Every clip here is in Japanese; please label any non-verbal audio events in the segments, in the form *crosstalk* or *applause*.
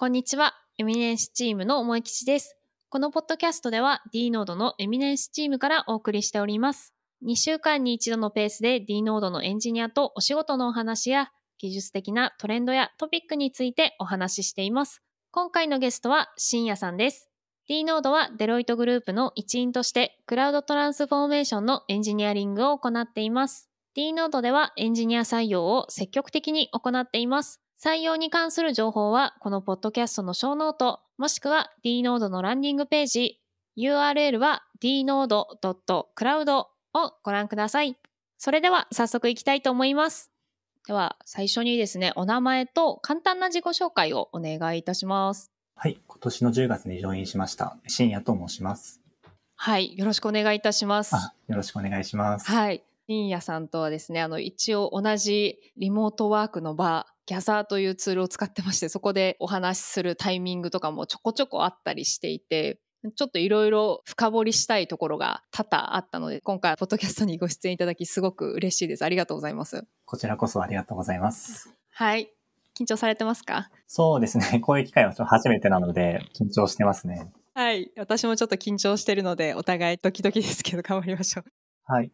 こんにちは。エミネンスチームの萌吉です。このポッドキャストでは D ノードのエミネンスチームからお送りしております。2週間に一度のペースで D ノードのエンジニアとお仕事のお話や技術的なトレンドやトピックについてお話ししています。今回のゲストはしんやさんです。D ノードはデロイトグループの一員としてクラウドトランスフォーメーションのエンジニアリングを行っています。D ノードではエンジニア採用を積極的に行っています。採用に関する情報はこのポッドキャストのショーノート、もしくは D ノードのランディングページ、URL は dnode.cloud をご覧ください。それでは早速いきたいと思います。では最初にですね、お名前と簡単な自己紹介をお願いいたします。はい。今年の10月にジョインしました。深夜と申します。はい、よろしくお願いいたします。あ、よろしくお願いします。はい。深夜さんとはですね、あの、一応同じリモートワークの場、ギャザーというツールを使ってまして、そこでお話しするタイミングとかもちょこちょこあったりしていて、ちょっといろいろ深掘りしたいところが多々あったので、今回、ポッドキャストにご出演いただき、すごく嬉しいです。ありがとうございます。こちらこそありがとうございます。はい。緊張されてますか？そうですね。*laughs* こういう機会はちょっと初めてなので、緊張してますね。はい。私もちょっと緊張してるので、お互いドキドキですけど、頑張りましょう。はい。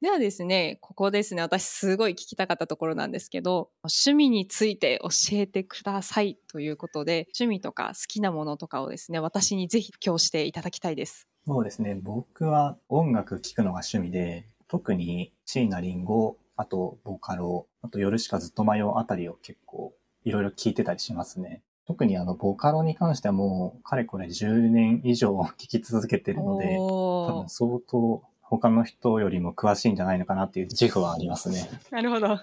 ではですね、ここですね、私すごい聞きたかったところなんですけど、趣味について教えてくださいということで、趣味とか好きなものとかをですね、私にぜひ今日していただきたいです。そうですね。僕は音楽聴くのが趣味で、特に椎名林檎、あとボカロ、あと夜しかずっと迷うあたりを結構いろいろ聴いてたりしますね。特にあの、ボカロに関してはもう、かれこれ10年以上 *laughs* 聴き続けてるので、多分相当他の人よりも詳しいんじゃないのかなっていう自負はありますね。なるほど。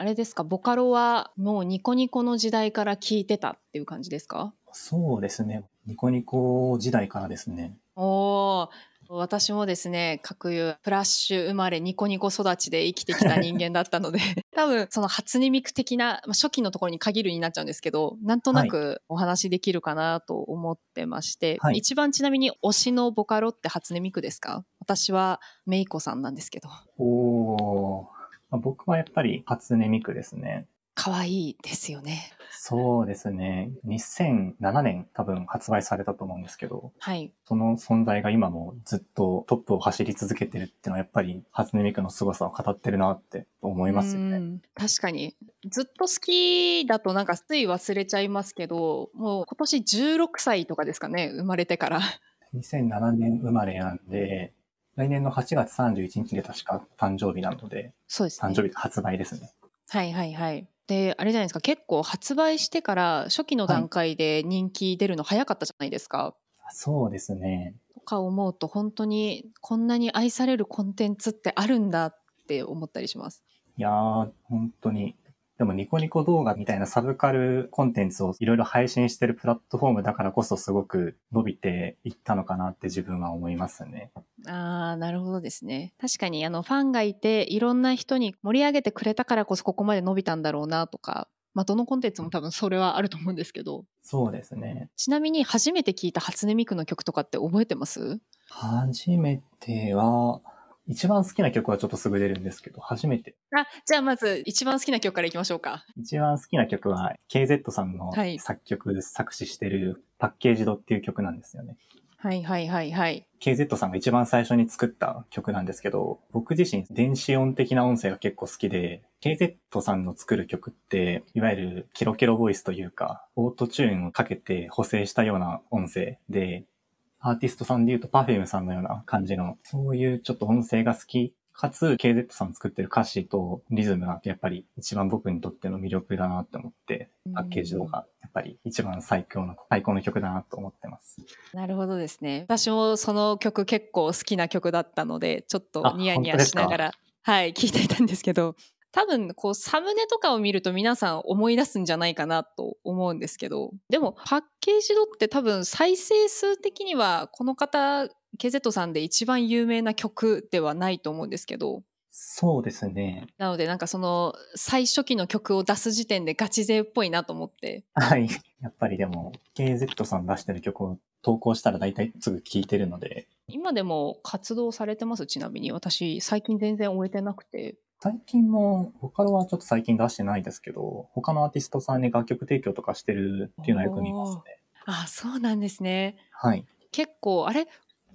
あれですか、ボカロはもうニコニコの時代から聞いてたっていう感じですか？そうですね。ニコニコ時代からですね。おー私もですね、各有プラッシュ生まれニコニコ育ちで生きてきた人間だったので、*laughs* 多分その初音ミク的な、まあ、初期のところに限るになっちゃうんですけど、なんとなくお話できるかなと思ってまして、はい。一番ちなみに推しのボカロって初音ミクですか？私はメイコさんなんですけど、おー。まあ僕はやっぱり初音ミクですね。可愛いですよね。そうですね。2007年多分発売されたと思うんですけど、はい。その存在が今もずっとトップを走り続けてるっていうのはやっぱり初音ミクの凄さを語ってるなって思いますよね。うん確かに。ずっと好きだとなんかつい忘れちゃいますけど、もう今年16歳とかですかね、生まれてから。2007年生まれなんで、来年の8月31日で確か誕生日なので、そうですね。誕生日発売ですね。はいはいはい。で、あれじゃないですか、結構発売してから初期の段階で人気出るの早かったじゃないですか。そうですね。とか思うと本当にこんなに愛されるコンテンツってあるんだって思ったりします。いやー、本当に。でもニコニコ動画みたいなサブカルコンテンツをいろいろ配信してるプラットフォームだからこそすごく伸びていったのかなって自分は思いますね。ああ、なるほどですね。確かにあのファンがいていろんな人に盛り上げてくれたからこそここまで伸びたんだろうなとか、まあどのコンテンツも多分それはあると思うんですけど、そうですね。ちなみに初めて聞いた初音ミクの曲とかって覚えてます？初めては、一番好きな曲はちょっとすぐ出るんですけど、初めて。あ、じゃあまず一番好きな曲からいきましょうか。一番好きな曲は KZ さんのはい作曲、作詞してるパッケージドっていう曲なんですよね。はいはいはいはい。KZ さんが一番最初に作った曲なんですけど、僕自身電子音的な音声が結構好きで、KZ さんの作る曲って、いわゆるキロキロボイスというか、オートチューンをかけて補正したような音声で、アーティストさんで言うと Perfume さんのような感じの、そういうちょっと音声が好き、かつ KZ さん作ってる歌詞とリズムがやっぱり一番僕にとっての魅力だなって思って、パッケージ動画やっぱり一番最強の、最高の曲だなと思ってます。なるほどですね。私もその曲結構好きな曲だったので、ちょっとあニヤニヤしながら、はい、聞いていたんですけど、多分こうサムネとかを見ると皆さん思い出すんじゃないかなと思うんですけど、でもパッケージドって多分再生数的にはこの方、KZ さんで一番有名な曲ではないと思うんですけど、そうですね。なのでなんかその最初期の曲を出す時点でガチ勢っぽいなと思って、はい。やっぱりでも、KZ さん出してる曲を投稿したら大体すぐ聴いてるので、今でも活動されてます？ちなみに。私最近全然終えてなくて最近も、ボカロはちょっと最近出してないですけど、他のアーティストさんに楽曲提供とかしてるっていうのはよく見ますね。あ、そうなんですね。はい。結構、あれ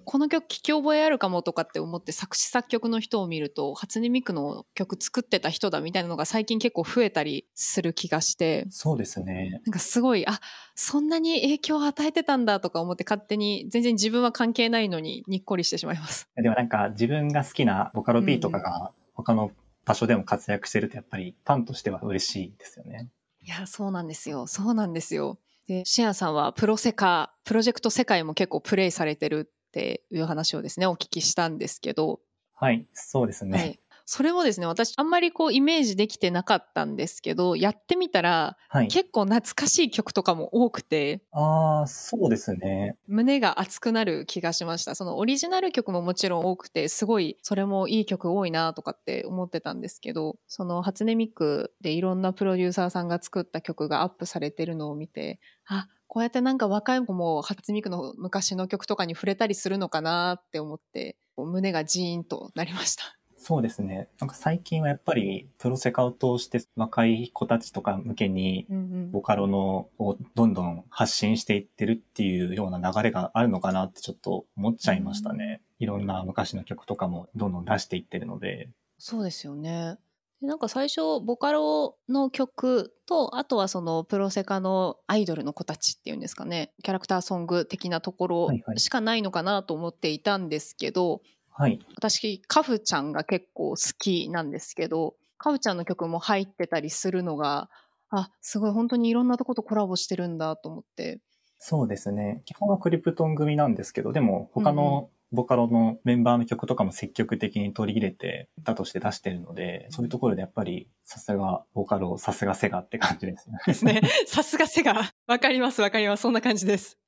この曲聞き覚えあるかもとかって思って作詞作曲の人を見ると初音ミクの曲作ってた人だみたいなのが最近結構増えたりする気がしてそうですね。なんかすごいあそんなに影響を与えてたんだとか思って勝手に全然自分は関係ないのににっこりしてしまいます。でもなんか自分が好きなボカロ B とかが他の場所でも活躍してるとやっぱりファンとしては嬉しいですよね。いやそうなんですよそうなんですよ。でシアさんはプロセカプロジェクト世界も結構プレイされてるっていう話をですねお聞きしたんですけど、はい、そうですね。はい、それもですね私あんまりこうイメージできてなかったんですけどやってみたら、はい、結構懐かしい曲とかも多くて。ああそうですね。胸が熱くなる気がしました。そのオリジナル曲ももちろん多くてすごいそれもいい曲多いなとかって思ってたんですけどその初音ミクでいろんなプロデューサーさんが作った曲がアップされてるのを見てあこうやってなんか若い子も初音ミクの昔の曲とかに触れたりするのかなって思って胸がジーンとなりました。そうですね。なんか最近はやっぱりプロセカを通して若い子たちとか向けにボカロのをどんどん発信していってるっていうような流れがあるのかなってちょっと思っちゃいましたね。いろんな昔の曲とかもどんどん出していってるので。そうですよね。でなんか最初ボカロの曲とあとはそのプロセカのアイドルの子たちっていうんですかねキャラクターソング的なところしかないのかなと思っていたんですけど、はい、私カフちゃんが結構好きなんですけどカフちゃんの曲も入ってたりするのがあすごい本当にいろんなとことコラボしてるんだと思ってそうですね基本はクリプトン組なんですけどでも他のボカロのメンバーの曲とかも積極的に取り入れて歌として出してるので、そういうところでやっぱりさすがボカロ、さすがセガって感じですね。ですね。さすがセガ。わかりますわかります。そんな感じです。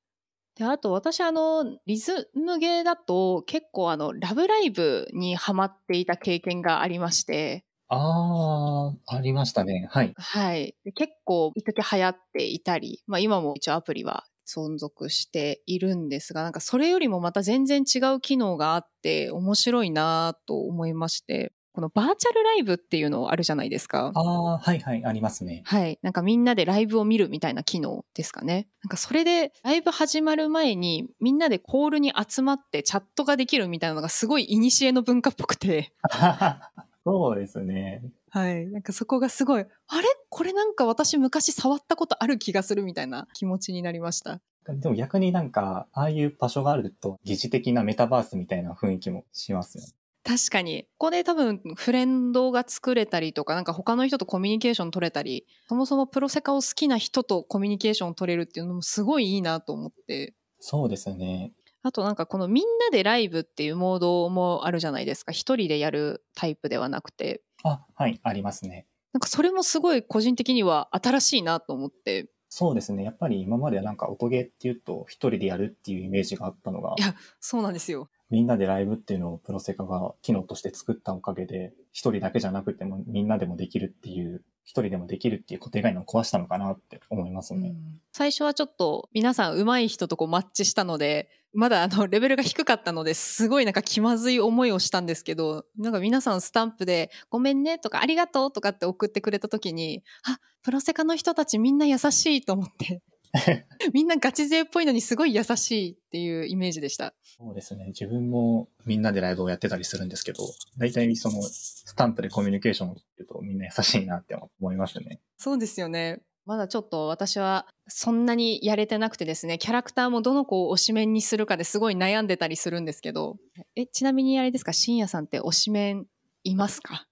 で、あと私あの、リズムゲーだと結構あの、ラブライブにハマっていた経験がありまして。ああ、ありましたね。はい。はい。結構、一時流行っていたり、まあ今も一応アプリは存続しているんですが、なんかそれよりもまた全然違う機能があって面白いなと思いまして、このバーチャルライブっていうのあるじゃないですか。ああ、はいはい、ありますね。はい。なんかみんなでライブを見るみたいな機能ですかね。なんかそれでライブ始まる前にみんなでコールに集まってチャットができるみたいなのがすごい古の文化っぽくて。*laughs* そうですね。はい。なんかそこがすごい、あれ？これなんか私昔触ったことある気がするみたいな気持ちになりました。でも逆になんか、ああいう場所があると疑似的なメタバースみたいな雰囲気もしますよね。確かに。ここで多分フレンドが作れたりとか、なんか他の人とコミュニケーション取れたり、そもそもプロセカを好きな人とコミュニケーション取れるっていうのもすごいいいなと思って。そうですね。あとなんかこのみんなでライブっていうモードもあるじゃないですか。一人でやるタイプではなくて。あ、はい、ありますね。なんかそれもすごい個人的には新しいなと思って。そうですね。やっぱり今まではなんか音ゲーっていうと一人でやるっていうイメージがあったのがい、や、そうなんですよ。みんなでライブっていうのをプロセカが機能として作ったおかげで、一人だけじゃなくてもみんなでもできるっていう、一人でもできるっていう固定概念を壊したのかなって思いますね。最初はちょっと皆さん上手い人とこうマッチしたので、まだあのレベルが低かったのですごいなんか気まずい思いをしたんですけど、なんか皆さんスタンプでごめんねとかありがとうとかって送ってくれた時に、あ、プロセカの人たちみんな優しいと思って。*laughs* みんなガチ勢っぽいのにすごい優しいっていうイメージでした。そうですね。自分もみんなでライブをやってたりするんですけど、大体そのスタンプでコミュニケーションをするとみんな優しいなって思いますね。そうですよね。まだちょっと私はそんなにやれてなくてですね、キャラクターもどの子を推しメンにするかですごい悩んでたりするんですけど、え、ちなみにあれですか、深夜さんって推しメンいますか？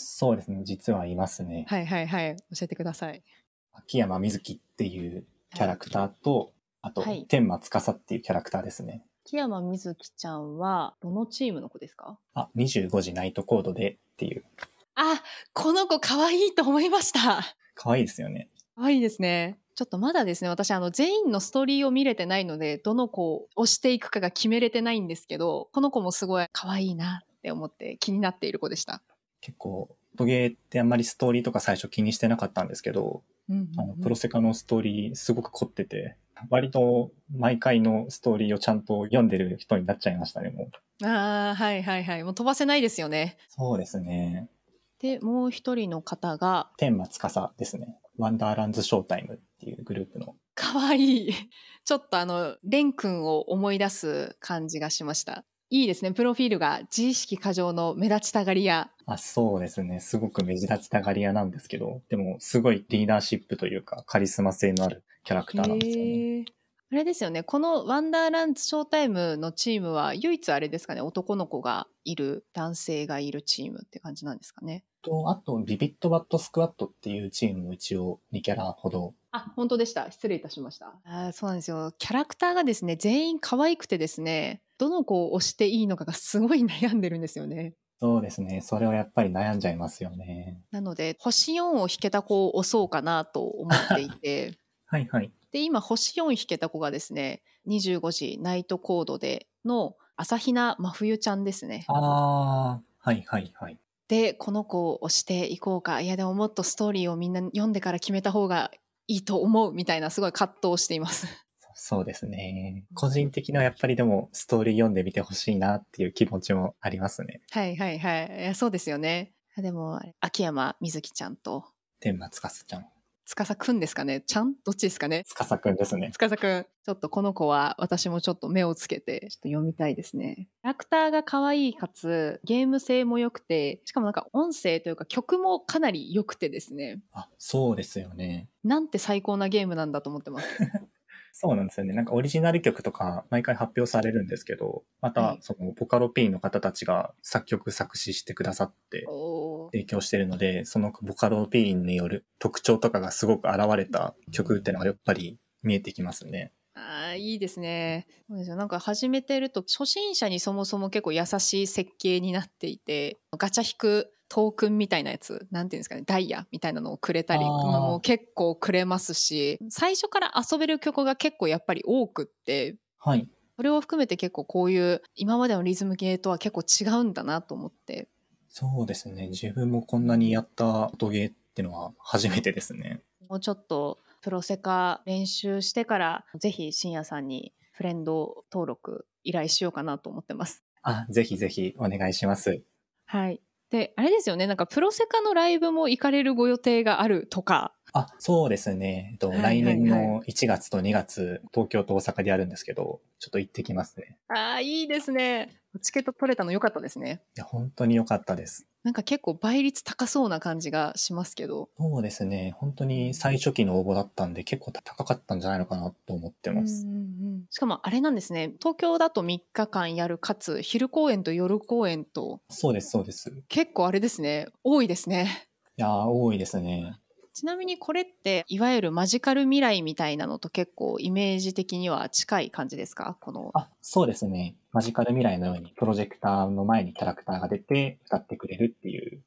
そうですね。実はいますね。はいはいはい。教えてください。秋山瑞希っていうキャラクターと、あと、はい天馬司っていうキャラクターですね。木山みずきちゃんはどのチームの子ですか？あ、25時ナイトコードでっていう。あ、この子可愛いと思いました。可愛いですよね。可愛いですね。ちょっとまだですね、私あの全員のストーリーを見れてないので、どの子を推していくかが決めれてないんですけど、この子もすごい可愛いなって思って気になっている子でした。結構、トゲーってあんまりストーリーとか最初気にしてなかったんですけど、うんあの、プロセカのストーリーすごく凝ってて、割と毎回のストーリーをちゃんと読んでる人になっちゃいましたね、もう。ああ、はいはいはい。もう飛ばせないですよね。そうですね。で、もう一人の方が、天馬司ですね。ワンダーランズショータイムっていうグループの。かわいい。ちょっとあの、レン君を思い出す感じがしました。いいですね。プロフィールが自意識過剰の目立ちたがり屋。あ、そうですね。すごく目立ちたがり屋なんですけど、でもすごいリーダーシップというかカリスマ性のあるキャラクターなんですよね。あれですよね。このワンダーランズショータイムのチームは唯一あれですかね。男の子がいる、男性がいるチームって感じなんですかね。と、あと、ビビットバットスクワットっていうチームも一応2キャラほど。あ、本当でした。失礼いたしました。あーそうなんですよ。キャラクターがですね、全員可愛くてですね、どの子を推していいのかがすごい悩んでるんですよね。そうですね。それはやっぱり悩んじゃいますよね。なので、星4を引けた子を押そうかなと思っていて、*laughs* はいはい。で、今、星4引けた子がですね、25時ナイトコードでの朝比奈真冬ちゃんですね。あー、はいはいはい。で、この子を押していこうか。いや、でももっとストーリーをみんな読んでから決めた方がいいと思うみたいな、すごい葛藤しています。そうですね。個人的にはやっぱりでもストーリー読んでみてほしいなっていう気持ちもありますね。はいはいはいいや。そうですよね。でも、秋山みずきちゃんと、天馬つかすちゃん。司くんですかねちゃん？どっちですかね？つかさくんですね。司くん。ちょっとこの子は私もちょっと目をつけて、ちょっと読みたいですね。キャラクターが可愛いかつ、ゲーム性も良くて、しかもなんか音声というか曲もかなり良くてですね。あ、そうですよね。なんて最高なゲームなんだと思ってます。そうなんですよね。なんかオリジナル曲とか毎回発表されるんですけど、まはいたそのボカロ P の方たちが作曲作詞してくださって提供してるので、そのボカロ P による特徴とかがすごく現れた曲っていうのがやっぱり見えてきますね。ああ、いいですね。そうですよ。なんか始めてると、初心者にそもそも結構優しい設計になっていて、ガチャ引くトークンみたいなやつ、なんていうんですかね、ダイヤみたいなのをくれたり、もう結構くれますし、最初から遊べる曲が結構やっぱり多くって、はい。それを含めて結構こういう今までのリズムゲーとは結構違うんだなと思って。そうですね。自分もこんなにやった音ゲーっていうのは初めてですね。もうちょっとプロセカ練習してから、ぜひ深夜さんにフレンド登録依頼しようかなと思ってます。あ、ぜひぜひお願いします。はい。で、あれですよね、なんかプロセカのライブも行かれるご予定があるとか。あ、そうですね。えっと、はいはいはい来年の1月と2月、東京と大阪でやるんですけど、ちょっと行ってきますね。ああ、いいですね。チケット取れたの良かったですね。いや、本当に良かったです。なんか結構倍率高そうな感じがしますけど。そうですね。本当に最初期の応募だったんで、結構高かったんじゃないのかなと思ってます。うんうんうんしかもあれなんですね。東京だと3日間やるかつ、昼公演と夜公演と、そうです、そうです。い結構あれですね。多いですね。やー、多いですね。ちなみにこれって、いわゆるマジカル未来みたいなのと結構イメージ的には近い感じですか？この。あ、そうですね。マジカル未来のように、プロジェクターの前にキャラクターが出て、歌ってくれるっていう。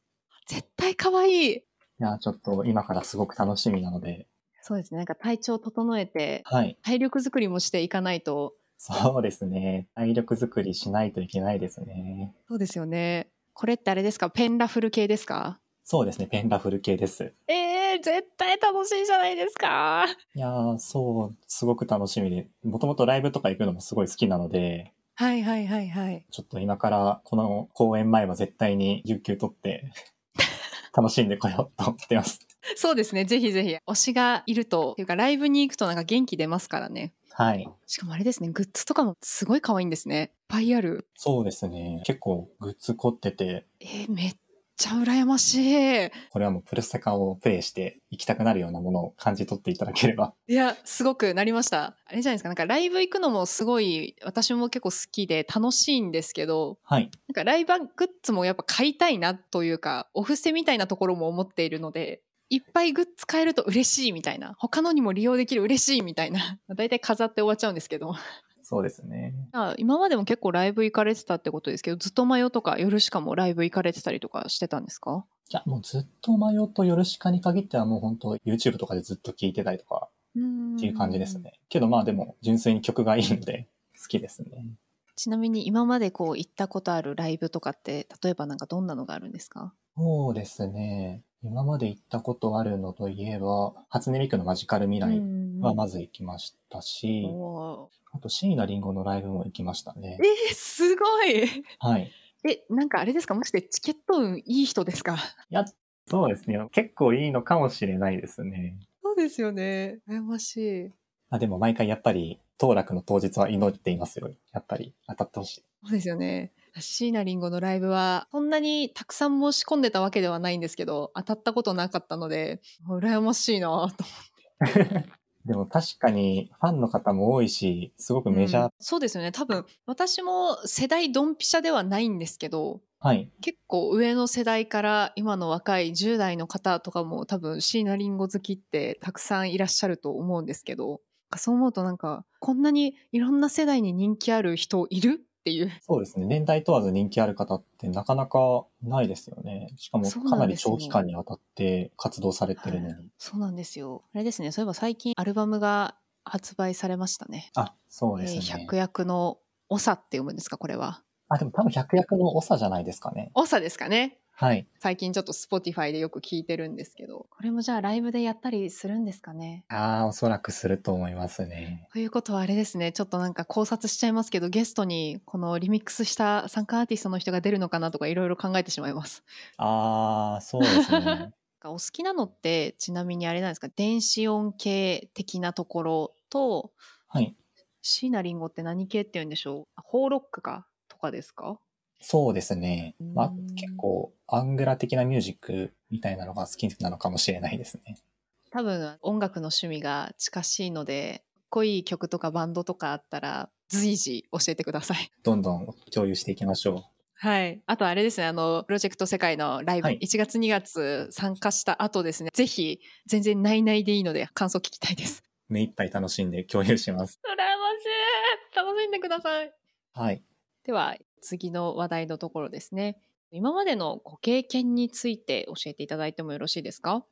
絶対可愛いいやー、ちょっと今からすごく楽しみなので、そうですね。なんか体調整えて、はい。体力作りもしていかないと。そうですね。体力作りしないといけないですね。そうですよね。これってあれですか？ペンラフル系ですか？そうですね。ペンラフル系です。えー、絶対楽しいじゃないですか。いやー、そう、すごく楽しみで、もともとライブとか行くのもすごい好きなので、はいはいはいはい。ちょっと今からこの公演前は絶対に有給取って、*laughs* 楽しんでこようと思ってます。そうですね。ぜひぜひ。推しがいると、っていうかライブに行くとなんか元気出ますからね。はい。しかもあれですね。グッズとかもすごい可愛いんですね。いっぱいある。そうですね。結構グッズ凝ってて、えー、めっちゃ羨ましい。これはもうプルセカをプレイして行きたくなるようなものを感じ取っていただければ。いや、すごくなりました。あれじゃないですか。なんかライブ行くのもすごい、私も結構好きで楽しいんですけど、はい。なんかライブグッズもやっぱ買いたいなというか、お布施みたいなところも思っているので、いっぱいグッズ買えると嬉しいみたいな、他のにも利用できる嬉しいみたいな、だいたい飾って終わっちゃうんですけど。そうですね。あ今までも結構ライブ行かれてたってことですけど、ずっとマヨとか夜しかもライブ行かれてたりとかしてたんですか？いや、もうずっとマヨとヨルシカに限ってはもう本当 YouTube とかでずっと聴いてたりとかっっていう感じです。ね。けどまあでも純粋に曲がいいので好きですね。ちなみに今までこう行ったことあるライブとかって、例えばなんかどんなのがあるんですか？そうですね。今まで行ったことあるのといえば、初音ミクのマジカル未来はまず行きましたし、あと椎名林檎のライブも行きましたね。えー、すごいはい。え、なんかあれですか？もしてチケット運いい人ですか？いや、そうですね。結構いいのかもしれないですね。そうですよね。羨ましい。あでも毎回やっぱり、当落の当日は祈っていますよ。やっぱり当たってほしい。そうですよね。椎名林檎のライブは、そんなにたくさん申し込んでたわけではないんですけど、当たったことなかったので、羨ましいなと思って。*laughs* でも確かにファンの方も多いし、すごくメジャー、うんそうですよね。多分、私も世代ドンピシャではないんですけど、はい。結構上の世代から今の若い10代の方とかも多分椎名林檎好きってたくさんいらっしゃると思うんですけど、そう思うとなんか、こんなにいろんな世代に人気ある人いるっていう。そうですね。年代問わず人気ある方ってなかなかないですよね。しかもかなり長期間にわたって活動されてるのに。そうなんですよ。あれですね。そういえば最近アルバムが発売されましたね。あ、そうえですね。ー百役の長って読むんですかこれは。あ、でも多分百役の長じゃないですかね。長ですかねはい。最近ちょっと Spotify でよく聞いてるんですけど。これもじゃあライブでやったりするんですかね？ああ、おそらくすると思いますね。ということはあれですね。ちょっとなんか考察しちゃいますけど、ゲストにこのリミックスした参加アーティストの人が出るのかなとかいろいろ考えてしまいます。ああ、そうですね。*laughs* お好きなのってちなみにあれなんですか？電子音系的なところとはい。椎名林檎って何系って言うんでしょう？あホーロックか？とかですか？そうですね。まあうん、結構、アングラ的なミュージックみたいなのが好きなのかもしれないですね。多分音楽の趣味が近しいのでかっこいい曲とかバンドとかあったら随時教えてください。どんどん共有していきましょはい。あとあれですね、あの、プロジェクト世界のライブ、はい1月2月参加した後ですね、ぜひ、全然ないないでいいので感想聞きたいです。う。目いっぱい楽しんで共有します。羨ましい楽しんでくださいはい。では、次の話題のところですね。今までのご経験について教えていただいてもよろしいですか？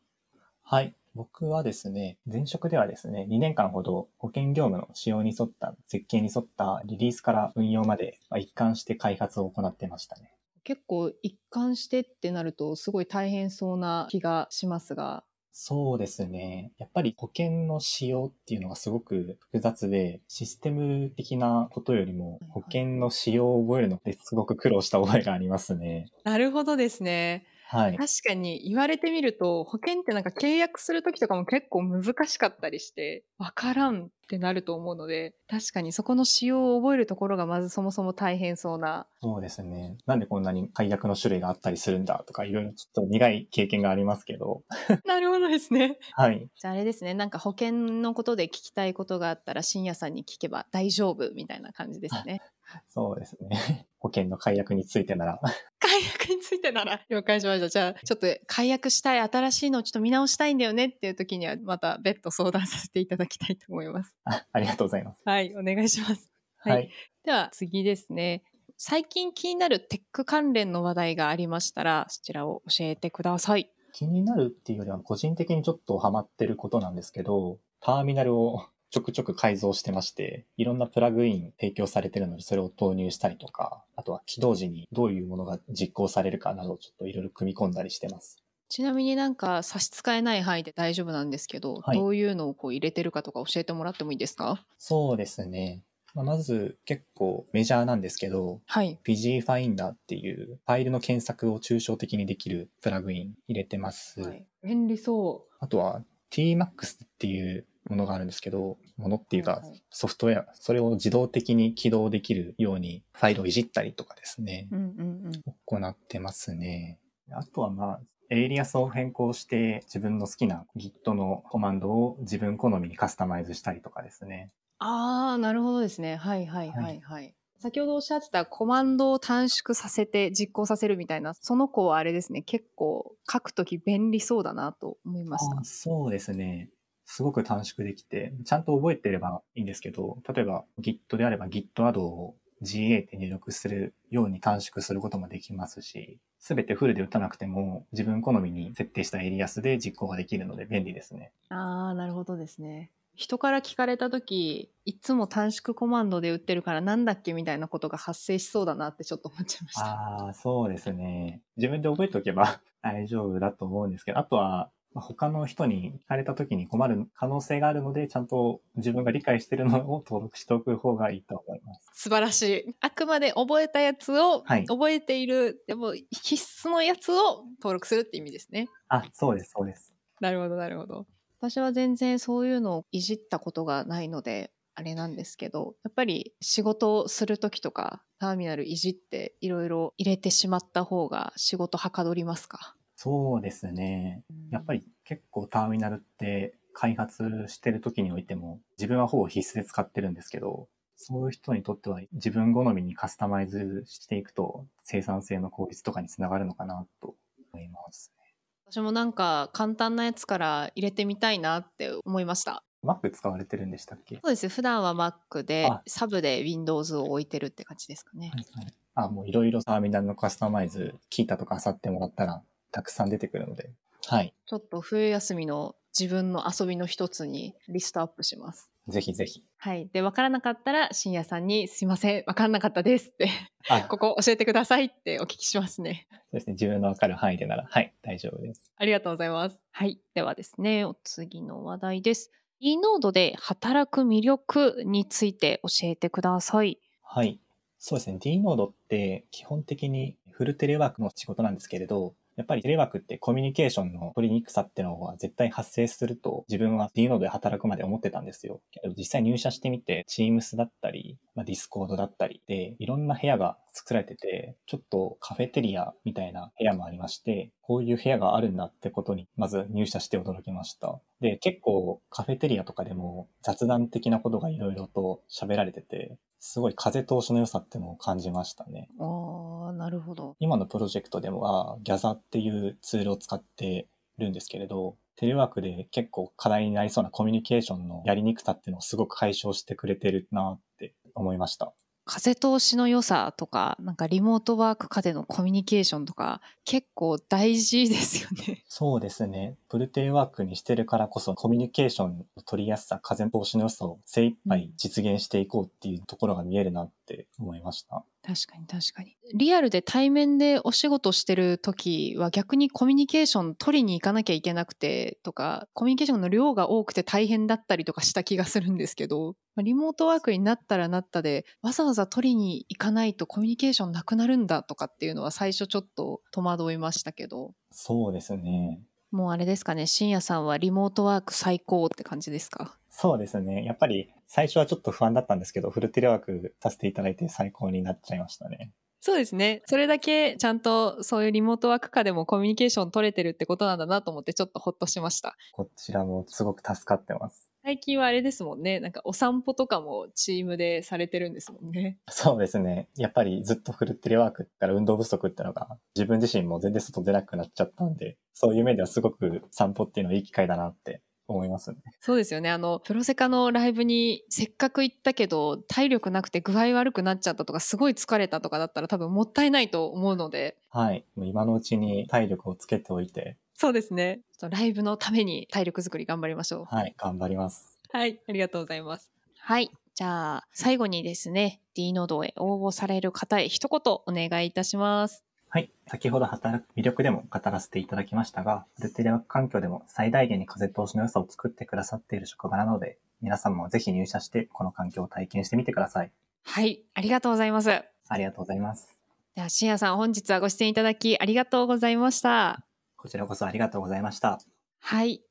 はい。僕はですね、前職ではですね、2年間ほど保険業務の仕様に沿った、設計に沿ったリリースから運用までまあ一貫して開発を行ってましたね。結構一貫してってなるとすごい大変そうな気がしますが、そうですね。やっぱり保険の仕様っていうのがすごく複雑で、システム的なことよりも保険の仕様を覚えるのってすごく苦労した覚えがありますね。なるほどですね。はい。確かに言われてみると保険ってなんか契約する時とかも結構難しかったりしてわからんってなると思うので確かにそこの仕様を覚えるところがまずそもそも大変そうなそうですね。なんでこんなに解約の種類があったりするんだとか、いろいろちょっと苦い経験がありますけど、*laughs* なるほどですねはい。じゃああれですねなんか保険のことで聞きたいことがあったら深夜さんに聞けば大丈夫みたいな感じですね *laughs* そうですね。*laughs* 保険の解約についてなら、*laughs* 解約についてなら了解しましたじゃあちょっと解約したい新しいのをちょっと見直したいんだよねっていう時にはまた別途相談させていただきたいと思いますあありがとうございます。はいお願いしますはい。はいでは次ですね。最近気になるテック関連の話題がありましたら、そちらを教えてください。気になるっていうよりは、個人的にちょっとハマってることなんですけど、ターミナルをちょくちょく改造してまして、いろんなプラグイン提供されてるので、それを投入したりとか、あとは起動時にどういうものが実行されるかなど、ちょっといろいろ組み込んだりしてます。ちなみになんか差し支えない範囲で大丈夫なんですけど、はいどういうのをこう入れてるかとか教えてもらってもいいですか？そうですね。まあまず結構メジャーなんですけど、はい。 Fuzzy Finder っていうファイルの検索を抽象的にできるプラグイン入れてます。はい、便利そあとは tmux っていうものがあるんですけど、ものっていうかはいはいソフトウェア、それを自動的に起動できるようにファイルをいじったりとかですねう。、うんうんうん。行ってますね。あとはまあ、エイリアスを変更して自分の好きな Git のコマンドを自分好みにカスタマイズしたりとかですね。ああ、なるほどですね。はいはいはいはい。先ほどおっしゃってたコマンドを短縮させて実行させるみたいな、その子はあれですね、結構書くとき便利そうだなと思いましたあ。そうですね。すごく短縮できて、ちゃんと覚えてればいいんですけど、例えば Git であれば Git アドを GA って入力するように短縮することもできますし、すべてフルで打たなくても自分好みに設定したエリアスで実行ができるので便利ですね。ああ、なるほどですね。人から聞かれたとき、いつも短縮コマンドで打ってるからなんだっけみたいなことが発生しそうだなってちょっと思っちゃいました。ああ、そうですね。自分で覚えておけば *laughs* 大丈夫だと思うんですけど、あとはまあ、他の人に聞かれた時に困る可能性があるので、ちゃんと自分が理解してるのを登録しておく方がいいと思います。素晴らしい。あくまで覚えたやつを、はい覚えている、でも必須のやつを登録するって意味ですね。あ、そうです、そうです。なるほど、なるほど。私は全然そういうのをいじったことがないので、あれなんですけど、やっぱり仕事をするときとか、ターミナルいじっていろいろ入れてしまった方が仕事はかどりますか？そうですね。やっぱり結構ターミナルって開発してる時においても自分はほぼ必須で使ってるんですけど、そういう人にとっては自分好みにカスタマイズしていくと生産性の効率とかにつながるのかなと思いますね。私もなんか簡単なやつから入れてみたいなって思いました。Mac 使われてるんでしたっけ？そうです。普段は Mac であ、サブで Windows を置いてるって感じですかね。はいはいあ、もういろいろターミナルのカスタマイズ聞いたとか漁ってもらったらたくさん出てくるので。はい。ちょっと冬休みの自分の遊びの一つにリストアップします。ぜひぜひ。はい。で、わからなかったら、深夜さんに、すいません、わからなかったですって、あ、*laughs* ここ教えてくださいってお聞きしますね。そうですね。自分のわかる範囲でなら、はい、大丈夫です。ありがとうございます。はい。ではですね、お次の話題です。e ノードで働く魅力について教えてください。はい。そうですね。D ノードって基本的にフルテレワークの仕事なんですけれど、やっぱりテレワークってコミュニケーションの取りにくさってのは絶対発生すると自分はっていうので働くまで思ってたんですよ。実際入社してみて Teams だったり、まあ、Discord だったりでいろんな部屋が作られてて、ちょっとカフェテリアみたいな部屋もありまして、こういう部屋があるんだってことにまず入社して驚きました。で、結構カフェテリアとかでも雑談的なことがいろいろと喋られてて、すごい風通しの良さってのを感じましたね。あー、なるほど。今のプロジェクトでは、ギャザっていうツールを使ってるんですけれど、テレワークで結構課題になりそうなコミュニケーションのやりにくさっていうのをすごく解消してくれてるなって思いました。風通しの良さとか、なんかリモートワーク下でのコミュニケーションとか、結構大事ですよね。そうですね。フルテレワークにしてるからこそコミュニケーションの取りやすさ、風通しの良さを精一杯実現していこうっていうところが見えるなって思いました。確かに確かに。リアルで対面でお仕事してる時は逆にコミュニケーション取りに行かなきゃいけなくてとか、コミュニケーションの量が多くて大変だったりとかした気がするんですけど、まあリモートワークになったらなったで、わざわざ取りに行かないとコミュニケーションなくなるんだとかっていうのは最初ちょっと戸惑いましたけど、そうですね。もうあれですかね、深夜さんはリモートワーク最高って感じですか？そうですね。やっぱり最初はちょっと不安だったんですけど、フルテレワークさせていただいて最高になっちゃいましたね。そうですね。それだけちゃんとそういうリモートワーク下でもコミュニケーション取れてるってことなんだなと思ってちょっとほっとしました。こちらもすごく助かってます。最近はあれですもんね。なんかお散歩とかもチームでされてるんですもんね。そうですね。やっぱりずっとフルテレワークから運動不足ってのが自分自身も全然外出なくなっちゃったんで、そういう面ではすごく散歩っていうのはいい機会だなって思いますね。そうですよね。あの、プロセカのライブにせっかく行ったけど体力なくて具合悪くなっちゃったとかすごい疲れたとかだったら多分もったいないと思うので。はい。もう今のうちに体力をつけておいて、そうですね。ライブのために体力作り頑張りましょう。はい。頑張ります。はい、ありがとうございます。はい。じゃあ、最後にですね、D ノードへ応募される方へ一言お願いいたします。はい。先ほど働く魅力でも語らせていただきましたが、フルテレワーク環境でも最大限に風通しの良さを作ってくださっている職場なので、皆さんもぜひ入社してこの環境を体験してみてください。はい、ありがとうございます。ありがとうございます。では、しんやさん、本日はご出演いただきありがとうございました。こちらこそありがとうございました。はい。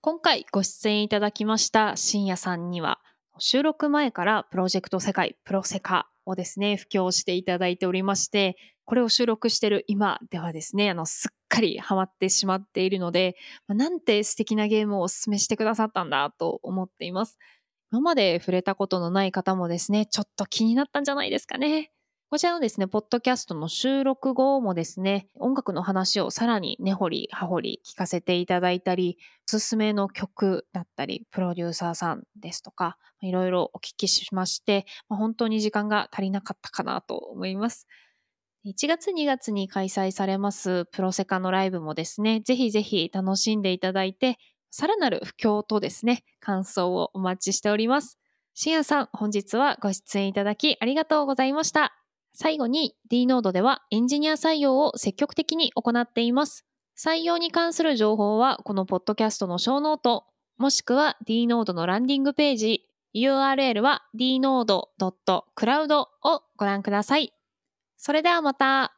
今回ご出演いただきました深夜さんには、収録前からプロジェクト世界プロセカをですね、布教していただいておりまして、これを収録している今ではですね、あの、すっかりハマってしまっているので、まあなんて素敵なゲームをお勧めしてくださったんだと思っています。今まで触れたことのない方もですね、ちょっと気になったんじゃないですかね。こちらのですね、ポッドキャストの収録後もですね、音楽の話をさらに根掘り葉掘り聞かせていただいたり、おすすめの曲だったり、プロデューサーさんですとか、いろいろお聞きしまして、本当に時間が足りなかったかなと思います。1月2月に開催されますプロセカのライブもですね、ぜひぜひ楽しんでいただいて、さらなる布教とですね、感想をお待ちしております。しんやさん、本日はご出演いただきありがとうございました。最後に D ノードではエンジニア採用を積極的に行っています。採用に関する情報はこのポッドキャストのショーノート、もしくは d ノードのランディングページ、URL は dnode.cloud をご覧ください。それではまた。